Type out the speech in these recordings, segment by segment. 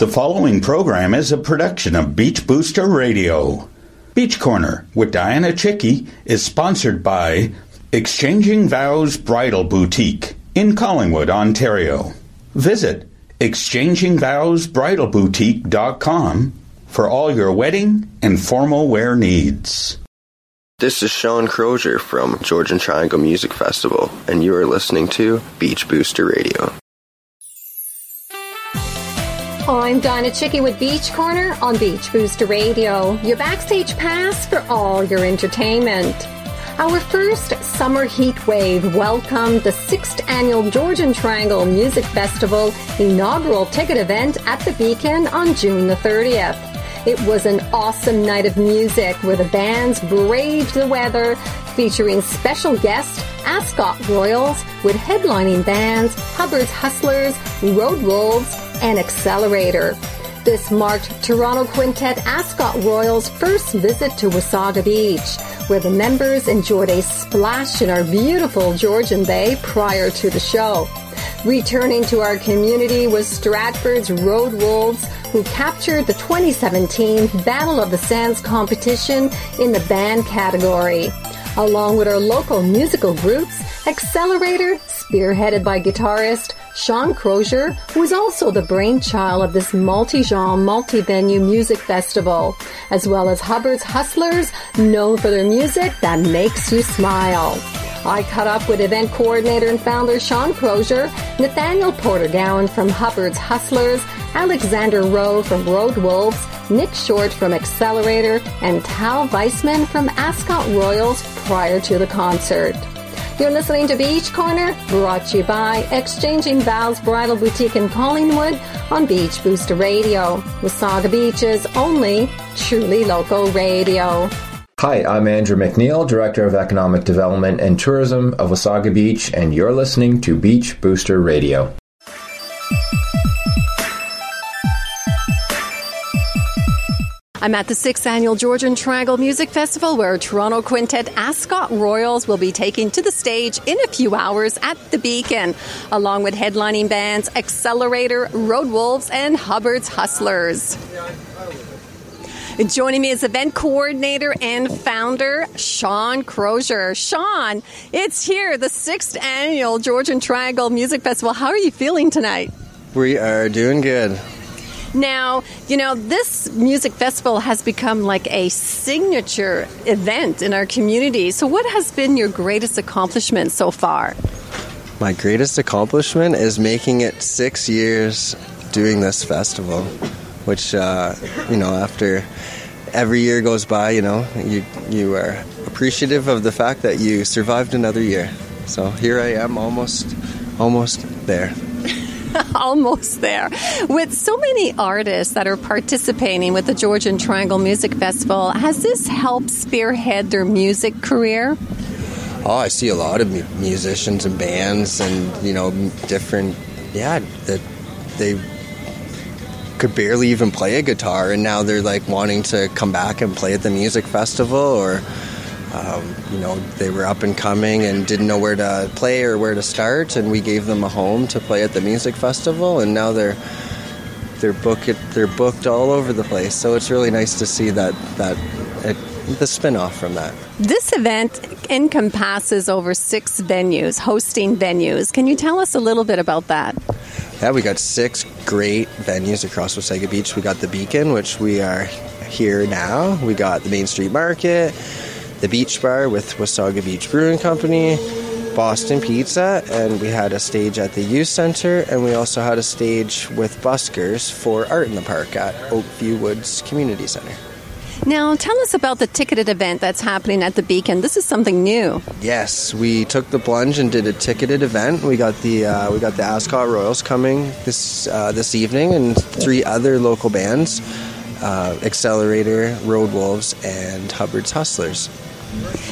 The following program is a production of Beach Booster Radio. Beach Corner with Dianna Chycki is sponsored by Exchanging Vows Bridal Boutique in Collingwood, Ontario. Visit exchangingvowsbridalboutique.com for all your wedding and formal wear needs. This is Shawn Crozier from Georgian Triangle Music Festival, and you are listening to Beach Booster Radio. I'm Dianna Chycki with Beach Corner on Beach Booster Radio, your backstage pass for all your entertainment. Our first summer heat wave welcomed the sixth annual Georgian Triangle Music Festival inaugural ticket event at the Beacon on June the 30th. It was an awesome night of music where the bands braved the weather, featuring special guest Ascot Royals with headlining bands Hubbard's Hustlers, Road Wolves, and Excellerator. This marked Toronto Quintet Ascot Royals' first visit to Wasaga Beach, where the members enjoyed a splash in our beautiful Georgian Bay prior to the show. Returning to our community was Stratford's Road Wolves, who captured the 2017 Battle of the Sands competition in the band category. Along with our local musical groups, Excellerator, spearheaded by guitarist Shawn Crozier, who is also the brainchild of this multi-genre, multi-venue music festival, as well as Hubbard's Hustlers, known for their music that makes you smile. I caught up with event coordinator and founder Shawn Crozier, Nathaniel Porter-Gowan from Hubbard's Hustlers, Alexander Rowe from Road Wolves, Nick Shortt from Excellerator, and Tal Vaisman from Ascot Royals prior to the concert. You're listening to Beach Corner, brought to you by Exchanging Vows Bridal Boutique in Collingwood on Beach Booster Radio, Wasaga Beach's only truly local radio. Hi, I'm Andrew McNeil, Director of Economic Development and Tourism of Wasaga Beach, and you're listening to Beach Booster Radio. I'm at the sixth annual Georgian Triangle Music Festival where Toronto Quintet Ascot Royals will be taking to the stage in a few hours at the Beacon, along with headlining bands Excellerator, Road Wolves, and Hubbard's Hustlers. Joining me is event coordinator and founder Shawn Crozier. Shawn, it's here, the sixth annual Georgian Triangle Music Festival. How are you feeling tonight? We are doing good. Now, you know, this music festival has become like a signature event in our community. So, what has been your greatest accomplishment so far? My greatest accomplishment is making it six years doing this festival, which, uh, you know, after every year goes by, you know, you, you are appreciative of the fact that you survived another year. So here I am, almost, almost there. almost there. With so many artists that are participating with the Georgian Triangle Music Festival, has this helped spearhead their music career? Oh, I see a lot of musicians and bands, and you know, different. Yeah, that they could barely even play a guitar, and now they're like wanting to come back and play at the music festival or um, you know, they were up and coming and didn't know where to play or where to start, and we gave them a home to play at the music festival, and now they're they're booked they're booked all over the place. So it's really nice to see that that it, the spin-off from that. This event encompasses over six venues, hosting venues. Can you tell us a little bit about that? Yeah, we got six great venues across Wasaga Beach. We got the Beacon, which we are here now. We got the Main Street Market the Beach Bar with Wasaga Beach Brewing Company, Boston Pizza, and we had a stage at the Youth Center, and we also had a stage with buskers for Art in the Park at Oakview Woods Community Center. Now, tell us about the ticketed event that's happening at the Beacon. This is something new. Yes, we took the plunge and did a ticketed event. We got the uh, we got the Ascot Royals coming this uh, this evening, and three other local bands: uh, Excellerator, Road Wolves, and Hubbard's Hustlers.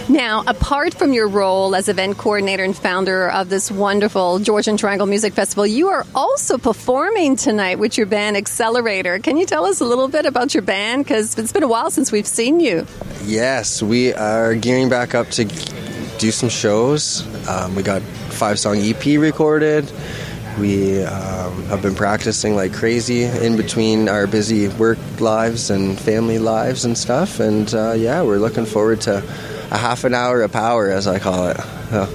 Now, apart from your role as event coordinator and founder of this wonderful Georgian Triangle Music Festival, you are also performing tonight with your band Excellerator. Can you tell us a little bit about your band? Because it's been a while since we've seen you. Yes, we are gearing back up to do some shows. Um, we got five song EP recorded. We um, have been practicing like crazy in between our busy work lives and family lives and stuff. And uh, yeah, we're looking forward to a half an hour of power, as I call it. Yeah.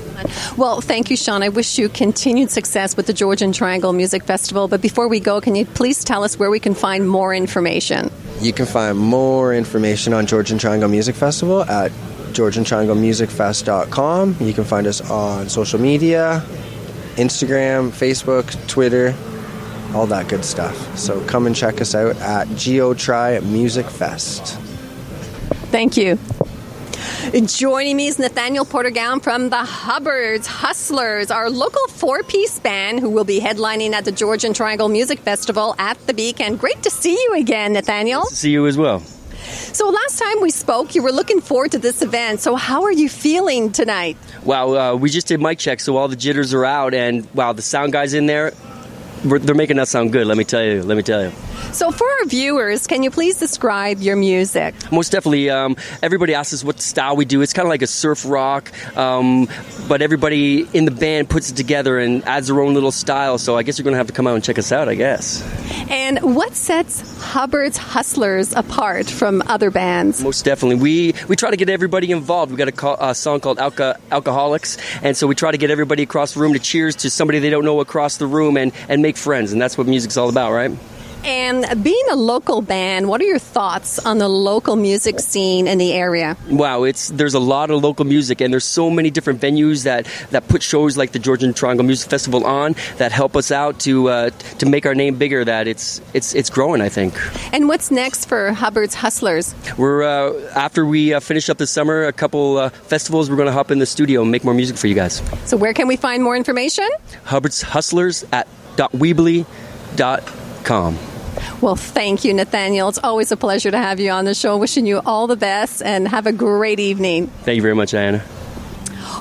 Well, thank you, Shawn. I wish you continued success with the Georgian Triangle Music Festival. But before we go, can you please tell us where we can find more information? You can find more information on Georgian Triangle Music Festival at georgiantrianglemusicfest.com. You can find us on social media Instagram, Facebook, Twitter, all that good stuff. So come and check us out at GeoTry Music Fest. Thank you. Joining me is Nathaniel Porter-Gowan from the Hubbards Hustlers, our local four-piece band who will be headlining at the Georgian Triangle Music Festival at the Beacon. Great to see you again, Nathaniel. Nice to see you as well. So last time we spoke, you were looking forward to this event. So how are you feeling tonight? Wow, uh, we just did mic check, so all the jitters are out, and wow, the sound guys in there, they're making us sound good. Let me tell you. Let me tell you. So, for our viewers, can you please describe your music? Most definitely. Um, everybody asks us what style we do. It's kind of like a surf rock, um, but everybody in the band puts it together and adds their own little style. So, I guess you're going to have to come out and check us out, I guess. And what sets Hubbard's Hustlers apart from other bands? Most definitely. We we try to get everybody involved. We got a, call, a song called Alka, Alcoholics, and so we try to get everybody across the room to cheers to somebody they don't know across the room and, and make friends. And that's what music's all about, right? And being a local band, what are your thoughts on the local music scene in the area? Wow, it's there's a lot of local music, and there's so many different venues that, that put shows like the Georgian Triangle Music Festival on that help us out to uh, to make our name bigger. That it's it's it's growing, I think. And what's next for Hubbard's Hustlers? We're uh, after we uh, finish up this summer, a couple uh, festivals. We're going to hop in the studio and make more music for you guys. So where can we find more information? Hubbard's Hustlers at weebly.com. Well, thank you, Nathaniel. It's always a pleasure to have you on the show. Wishing you all the best and have a great evening. Thank you very much, Dianna.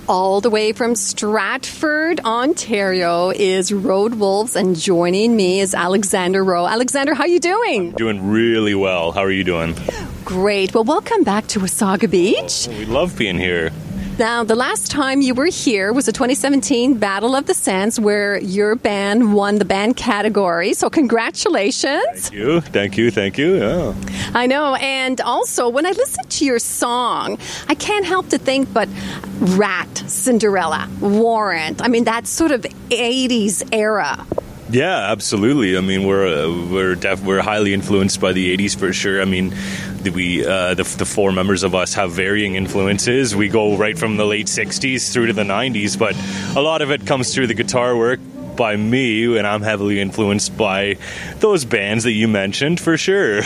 All the way from Stratford, Ontario is Road Wolves, and joining me is Alexander Rowe. Alexander, how are you doing? I'm doing really well. How are you doing? Great. Well, welcome back to Wasaga Beach. Oh, we love being here. Now, the last time you were here was the 2017 Battle of the Sands, where your band won the band category. So, congratulations. Thank you. Thank you. Thank you. Yeah. I know. And also, when I listen to your song, I can't help to think, but Ratt, Cinderella, Warrant. I mean, that sort of 80s era. Yeah, absolutely. I mean, we're uh, we're def- we're highly influenced by the '80s for sure. I mean, we uh, the, the four members of us have varying influences. We go right from the late '60s through to the '90s, but a lot of it comes through the guitar work by me, and I'm heavily influenced by those bands that you mentioned for sure.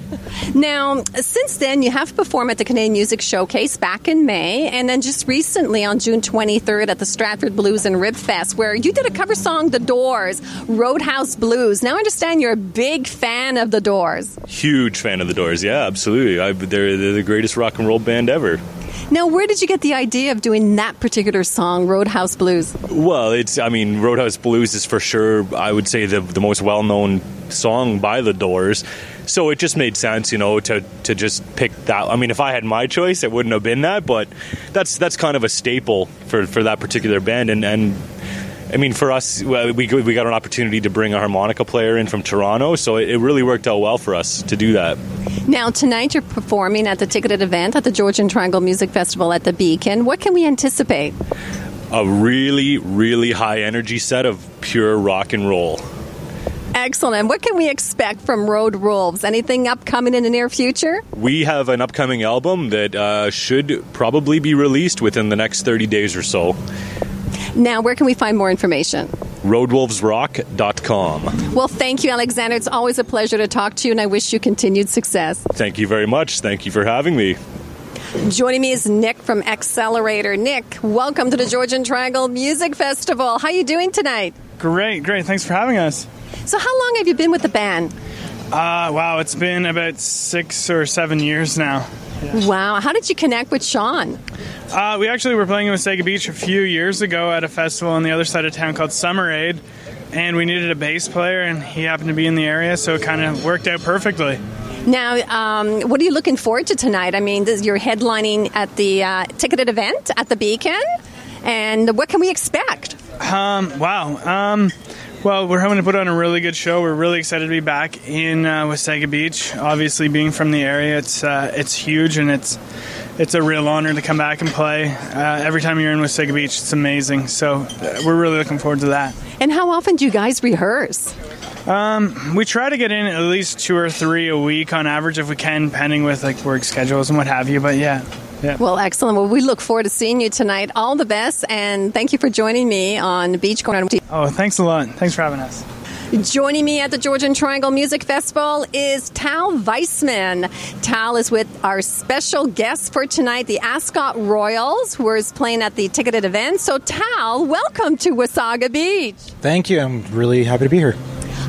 now, since then, you have performed at the Canadian Music Showcase back in May, and then just recently on June 23rd at the Stratford Blues and Rib Fest, where you did a cover song, The Doors, Roadhouse Blues. Now I understand you're a big fan of The Doors. Huge fan of The Doors, yeah, absolutely. I, they're, they're the greatest rock and roll band ever. Now, where did you get the idea of doing that particular song, Roadhouse Blues? Well, it's, I mean, Roadhouse Blues is for sure, I would say, the, the most well known song by The Doors. So it just made sense, you know, to, to just pick that. I mean, if I had my choice, it wouldn't have been that, but that's that's kind of a staple for, for that particular band. And, and I mean, for us, we, we got an opportunity to bring a harmonica player in from Toronto, so it, really worked out well for us to do that. Now, tonight you're performing at the ticketed event at the Georgian Triangle Music Festival at the Beacon. What can we anticipate? A really, really high energy set of pure rock and roll. Excellent. And what can we expect from Road Wolves? Anything upcoming in the near future? We have an upcoming album that uh, should probably be released within the next 30 days or so. Now, where can we find more information? roadwolvesrock.com. Well, thank you, Alexander. It's always a pleasure to talk to you, and I wish you continued success. Thank you very much. Thank you for having me. Joining me is Nick from Excellerator. Nick, welcome to the Georgian Triangle Music Festival. How are you doing tonight? Great, great. Thanks for having us. So, how long have you been with the band? Uh, wow, it's been about six or seven years now. Yeah. Wow. How did you connect with Shawn? Uh, we actually were playing in Wasaga Beach a few years ago at a festival on the other side of town called Summer Aid, and we needed a bass player, and he happened to be in the area, so it kind of worked out perfectly. Now, um, what are you looking forward to tonight? I mean, this, you're headlining at the uh, ticketed event at the Beacon, and what can we expect? Um, wow. Um, Well, we're hoping to put on a really good show. We're really excited to be back in uh, Wasaga Beach. Obviously, being from the area, it's uh, it's huge and it's it's a real honor to come back and play. Uh, every time you're in Wasaga Beach, it's amazing. So uh, we're really looking forward to that. And how often do you guys rehearse? Um, we try to get in at least two or three a week on average if we can, pending with like work schedules and what have you. But yeah. Yeah. Well, excellent. Well, we look forward to seeing you tonight. All the best, and thank you for joining me on Beach Corner. Oh, thanks a lot. Thanks for having us. Joining me at the Georgian Triangle Music Festival is Tal Vaisman. Tal is with our special guest for tonight, the Ascot Royals, who is playing at the ticketed event. So, Tal, welcome to Wasaga Beach. Thank you. I'm really happy to be here.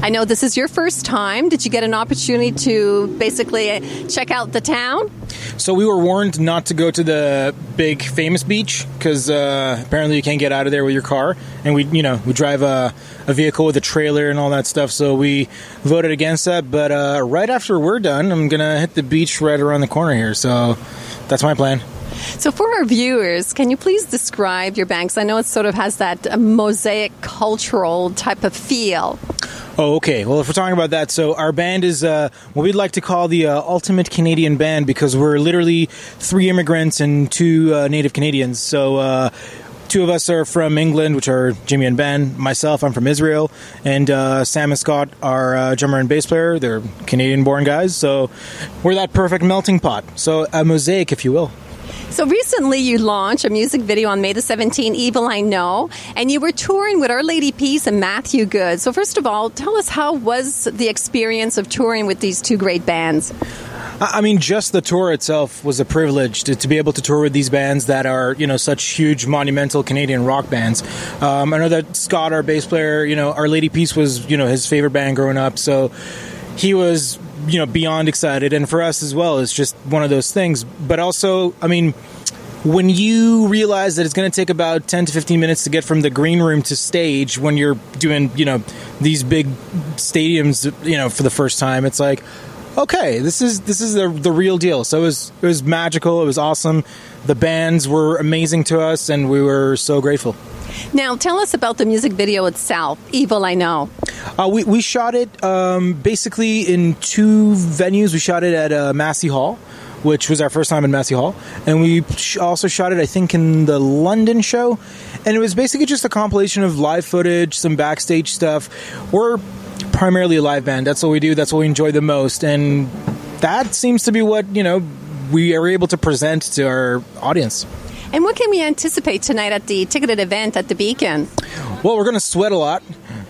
I know this is your first time. Did you get an opportunity to basically check out the town? So we were warned not to go to the big famous beach because uh, apparently you can't get out of there with your car, and we, you know, we drive a, a vehicle with a trailer and all that stuff. So we voted against that. But uh, right after we're done, I'm gonna hit the beach right around the corner here. So that's my plan. So, for our viewers, can you please describe your banks? I know it sort of has that mosaic cultural type of feel. Oh, okay. Well, if we're talking about that, so our band is uh, what we'd like to call the uh, ultimate Canadian band because we're literally three immigrants and two uh, native Canadians. So, uh, two of us are from England, which are Jimmy and Ben. Myself, I'm from Israel, and uh, Sam and Scott are uh, drummer and bass player. They're Canadian-born guys, so we're that perfect melting pot. So, a mosaic, if you will. So recently you launched a music video on May the 17th, Evil I Know, and you were touring with Our Lady Peace and Matthew Good. So first of all, tell us how was the experience of touring with these two great bands? I mean, just the tour itself was a privilege to, to, be able to tour with these bands that are, you know, such huge, monumental Canadian rock bands. Um, I know that Scott, our bass player, you know, Our Lady Peace was, you know, his favorite band growing up. So he was you know beyond excited. And for us as well it's just one of those things. But also i mean when you realize that it's going to take about 10 to 15 minutes to get from the green room to stage when you're doing you know these big stadiums you know for the first time it's like okay this is this is the, the real deal. So it was it was magical. It was awesome. The bands were amazing to us and we were so grateful now, tell us about the music video itself, Evil I Know. Uh, we, we shot it um, basically in two venues. We shot it at uh, Massey Hall, which was our first time in Massey Hall. And we also shot it, I think, in the London show. And it was basically just a compilation of live footage, some backstage stuff. We're primarily a live band. That's what we do. That's what we enjoy the most. And that seems to be what, you know, we are able to present to our audience. And what can we anticipate tonight at the ticketed event at the Beacon? Well, we're going to sweat a lot.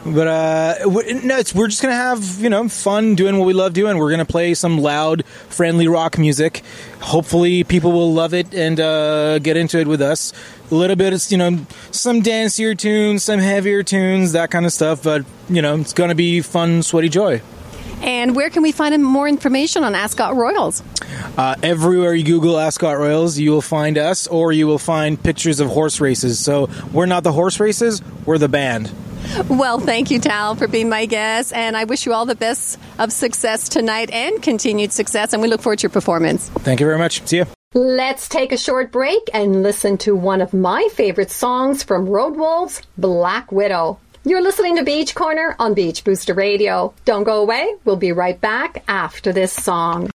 But uh, no, we're just gonna have you know fun doing what we love doing. We're gonna play some loud, friendly rock music. Hopefully, people will love it and uh, get into it with us. A little bit, of, you know, some dancier tunes, some heavier tunes, that kind of stuff. But you know, it's gonna be fun, sweaty joy. And where can we find more information on Ascot Royals? Uh, everywhere you Google Ascot Royals, you will find us, or you will find pictures of horse races. So we're not the horse races; we're the band. Well, thank you, Tal, for being my guest, and I wish you all the best of success tonight and continued success. And we look forward to your performance. Thank you very much. See you. Let's take a short break and listen to one of my favorite songs from Road Wolves, Black Widow. You're listening to Beach Corner on Beach Booster Radio. Don't go away. We'll be right back after this song.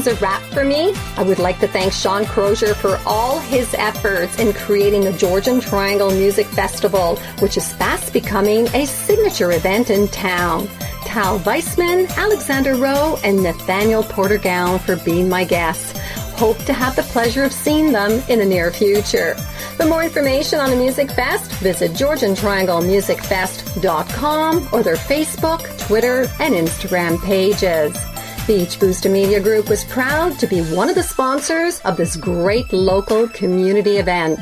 Is a wrap for me. I would like to thank Shawn Crozier for all his efforts in creating the Georgian Triangle Music Festival, which is fast becoming a signature event in town. Tal Vaisman, Alexander Rowe, and Nathaniel Porter Gowan for being my guests. Hope to have the pleasure of seeing them in the near future. For more information on the Music Fest, visit GeorgianTriangleMusicFest.com or their Facebook, Twitter, and Instagram pages. Beach Booster Media Group was proud to be one of the sponsors of this great local community event.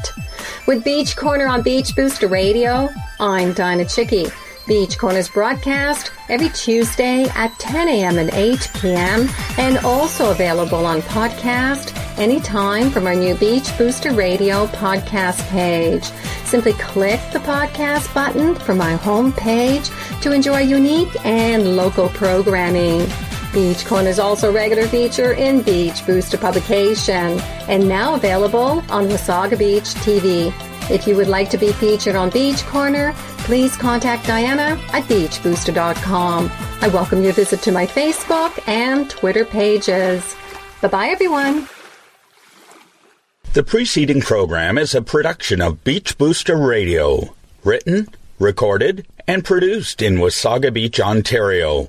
With Beach Corner on Beach Booster Radio, I'm Dianna Chycki. Beach Corners broadcast every Tuesday at 10 a.m. and 8 p.m. and also available on podcast anytime from our new Beach Booster Radio podcast page. Simply click the podcast button from my home page to enjoy unique and local programming. Beach Corner is also a regular feature in Beach Booster publication and now available on Wasaga Beach TV. If you would like to be featured on Beach Corner, please contact Dianna at beachbooster.com. I welcome your visit to my Facebook and Twitter pages. Bye bye, everyone. The preceding program is a production of Beach Booster Radio, written, recorded, and produced in Wasaga Beach, Ontario.